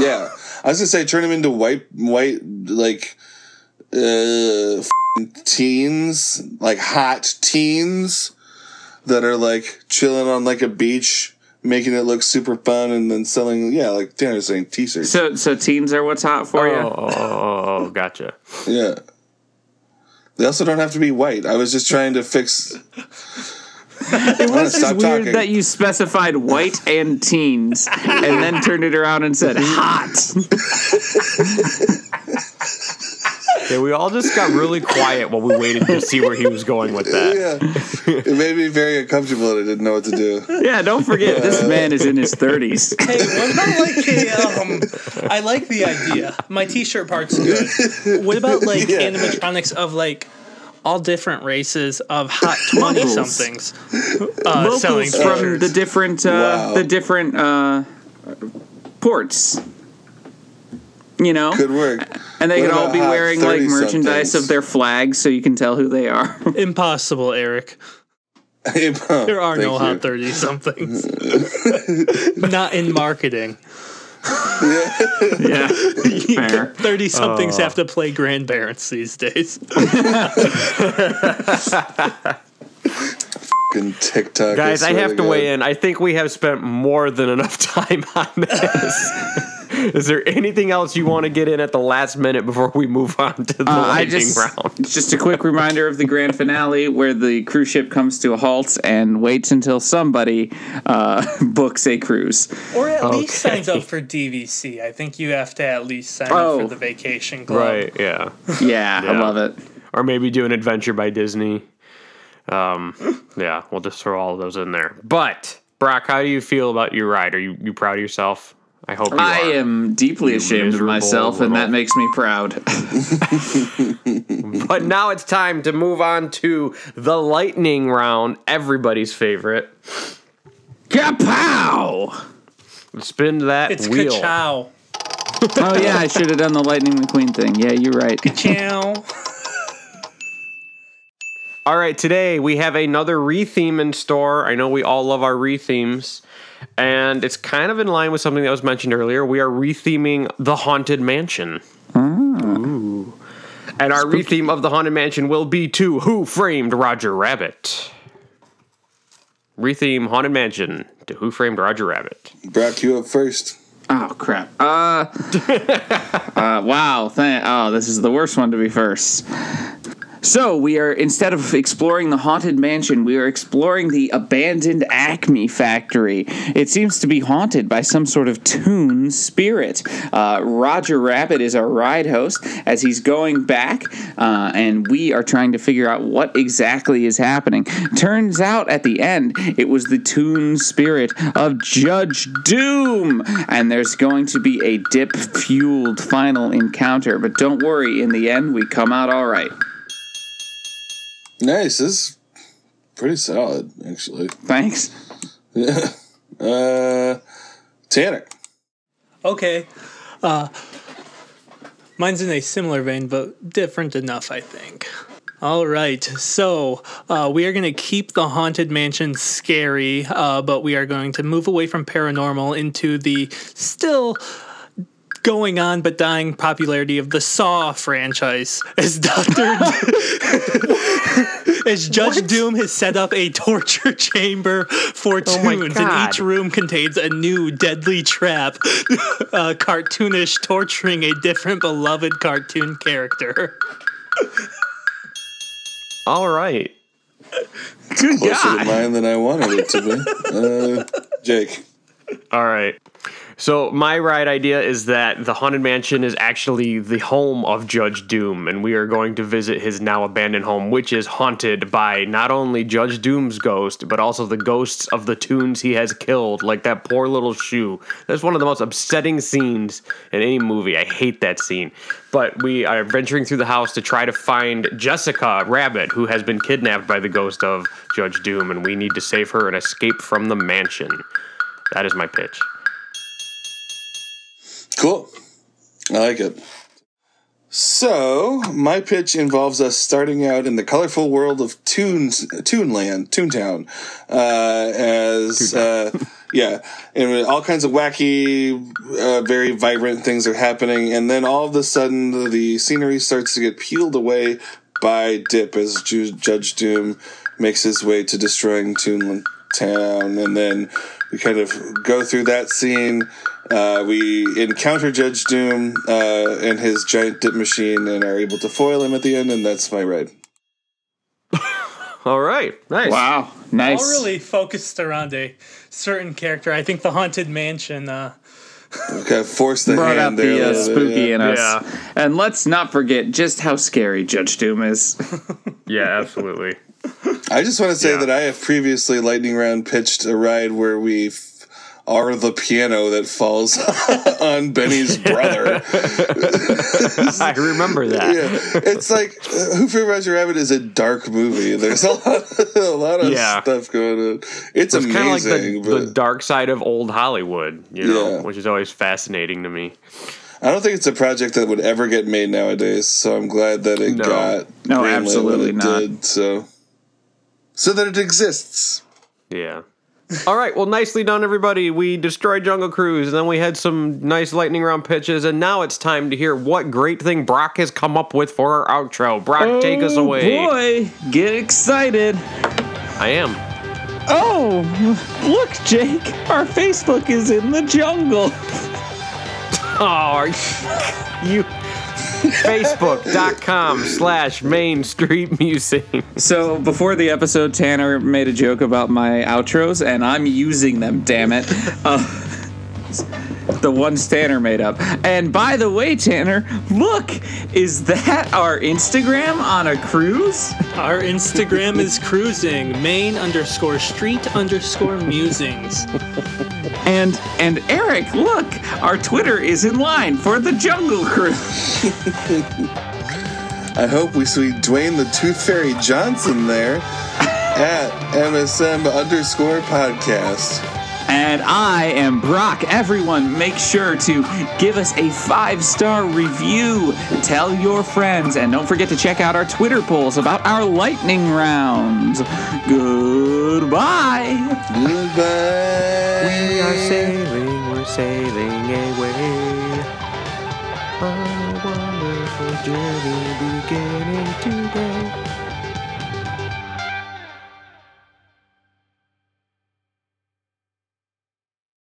Yeah, I was gonna say turn them into white, white like uh, f***ing teens, like hot teens that are like chilling on like a beach, making it look super fun, and then selling. Yeah, like Tanner's saying, t-shirts. so so teens are what's hot for Oh, you. Oh oh, oh, oh, oh, gotcha. Yeah. They also don't have to be white. I was just trying to fix. It was just weird talking. that you specified white and teens, and then turned it around and said hot. (laughs) Yeah, we all just got really quiet while we waited to see where he was going with that. Yeah, it made me very uncomfortable, and I didn't know what to do. Yeah, don't forget this man is in his thirties. (laughs) Hey, what about like a um? I like the idea. My T-shirt part's good. What about like (laughs) Yeah. animatronics of like all different races of hot twenty somethings uh, selling from the different uh, Wow. the different uh, ports. You know, Could work. and they What could all be wearing like merchandise somethings? of their flags, so you can tell who they are. (laughs) Impossible, Eric. There are no hot thirty somethings. (laughs) Not in marketing. yeah, fair. Thirty somethings Oh. have to play grandparents these days. (laughs) Fucking TikTok. Guys, I swear have to God. weigh in. I think we have spent more than enough time on this. (laughs) Is there anything else you want to get in at the last minute before we move on to the Uh, I lightning just round? (laughs) just a quick reminder of the grand finale where the cruise ship comes to a halt and waits until somebody uh, (laughs) books a cruise. Or at least signs up for DVC. I think you have to at least sign Oh. up for the vacation club. Right, yeah. Yeah, I love it. Or maybe do an adventure by Disney. Um, yeah, we'll just throw all of those in there. But Brock, how do you feel about your ride? Are you you proud of yourself? I hope you I are. am deeply You ashamed of miserable myself, and that makes me proud. (laughs) But now it's time to move on to the lightning round, everybody's favorite. Kapow! Spin that It's wheel. ka-chow. Oh yeah, I should have done the Lightning McQueen thing. Yeah, you're right. Chow. (laughs) All right, today we have another retheme in store. I know we all love our rethemes, and it's kind of in line with something that was mentioned earlier. We are retheming the Haunted Mansion. Ooh. And our retheme of the Haunted Mansion will be to Who Framed Roger Rabbit? Retheme Haunted Mansion to Who Framed Roger Rabbit. Brock, you up first. Oh crap. Uh, (laughs) uh wow. Th- oh, this is the worst one to be first. So we are instead of exploring the haunted mansion, we are exploring the abandoned Acme factory. It seems to be haunted by some sort of toon spirit. Uh, Roger Rabbit is our ride host as he's going back, uh, and we are trying to figure out what exactly is happening. Turns out at the end, it was the toon spirit of Judge Doom, and there's going to be a dip fueled final encounter. But don't worry, in the end, we come out all right. Nice. This is pretty solid, actually. Thanks. (laughs) Uh, Tanner. Okay. Uh, mine's in a similar vein, but different enough, I think. All right, so uh, we are going to keep the haunted mansion scary, uh, but we are going to move away from paranormal into the still going on but dying popularity of the Saw franchise as Doctor (laughs) as Judge Doom has set up a torture chamber for Oh toons, and each room contains a new deadly trap, (laughs) uh, cartoonish torturing a different beloved cartoon character. All right. Closer to mine than I wanted it to be. (laughs) Uh, Jake. All right. So my ride idea is that the haunted mansion is actually the home of Judge Doom, and we are going to visit his now abandoned home, which is haunted by not only Judge Doom's ghost, but also the ghosts of the toons he has killed, like that poor little shoe. That's one of the most upsetting scenes in any movie. I hate that scene. But we are venturing through the house to try to find Jessica Rabbit, who has been kidnapped by the ghost of Judge Doom, and we need to save her and escape from the mansion. That is my pitch. Cool. I like it. So, my pitch involves us starting out in the colorful world of Toons, Toonland, Toontown, uh, as, uh, yeah, and all kinds of wacky, uh, very vibrant things are happening, and then all of a sudden the, the scenery starts to get peeled away by Dip as Ju- Judge Doom makes his way to destroying Toonland Town, and then we kind of go through that scene. Uh, we encounter Judge Doom uh, and his giant dip machine and are able to foil him at the end, and that's my ride. (laughs) All right, nice. Wow, nice. All really focused around a certain character. I think the haunted mansion. Uh, (laughs) Kind of force the Brought out there. the uh, little bit, spooky yeah. in us. Yeah. And let's not forget just how scary Judge Doom is. (laughs) Yeah, absolutely. I just want to say Yeah. that I have previously lightning round pitched a ride where we f- are the piano that falls (laughs) on Benny's brother. (laughs) I remember that. yeah, it's like uh, Who Framed Roger Rabbit is a dark movie. There's a lot, a lot of Yeah. stuff going on. It's, It's kind of like the, but the dark side of old Hollywood, you know, Yeah. which is always fascinating to me. I don't think it's a project that would ever get made nowadays. So I'm glad that it No. got No, greenlit absolutely it not. Did, so, so that it exists. Yeah. All right. Well, nicely done, everybody. We destroyed Jungle Cruise, and then we had some nice lightning round pitches, and now it's time to hear what great thing Brock has come up with for our outro. Brock, take us oh, away. Oh, boy, get excited. I am. Oh, look, Jake, our Facebook is in the jungle. (laughs) Oh, you. Facebook.com slash Main Street Musings. So before the episode, Tanner made a joke about my outros, and I'm using them. Damn it, uh, the ones Tanner made up. And by the way, Tanner, look, is that our Instagram on a cruise? our Instagram is cruising main underscore street underscore musings. And and Eric, look, our Twitter is in line for the Jungle Cruise. (laughs) I hope we see Dwayne the Tooth Fairy Johnson there at MSM underscore podcast. And I am Brock. Everyone, make sure to give us a five star review. Tell your friends. And don't forget to check out our Twitter polls about our lightning rounds. Goodbye. Goodbye. We are sailing, we're sailing away on a wonderful journey beginning today.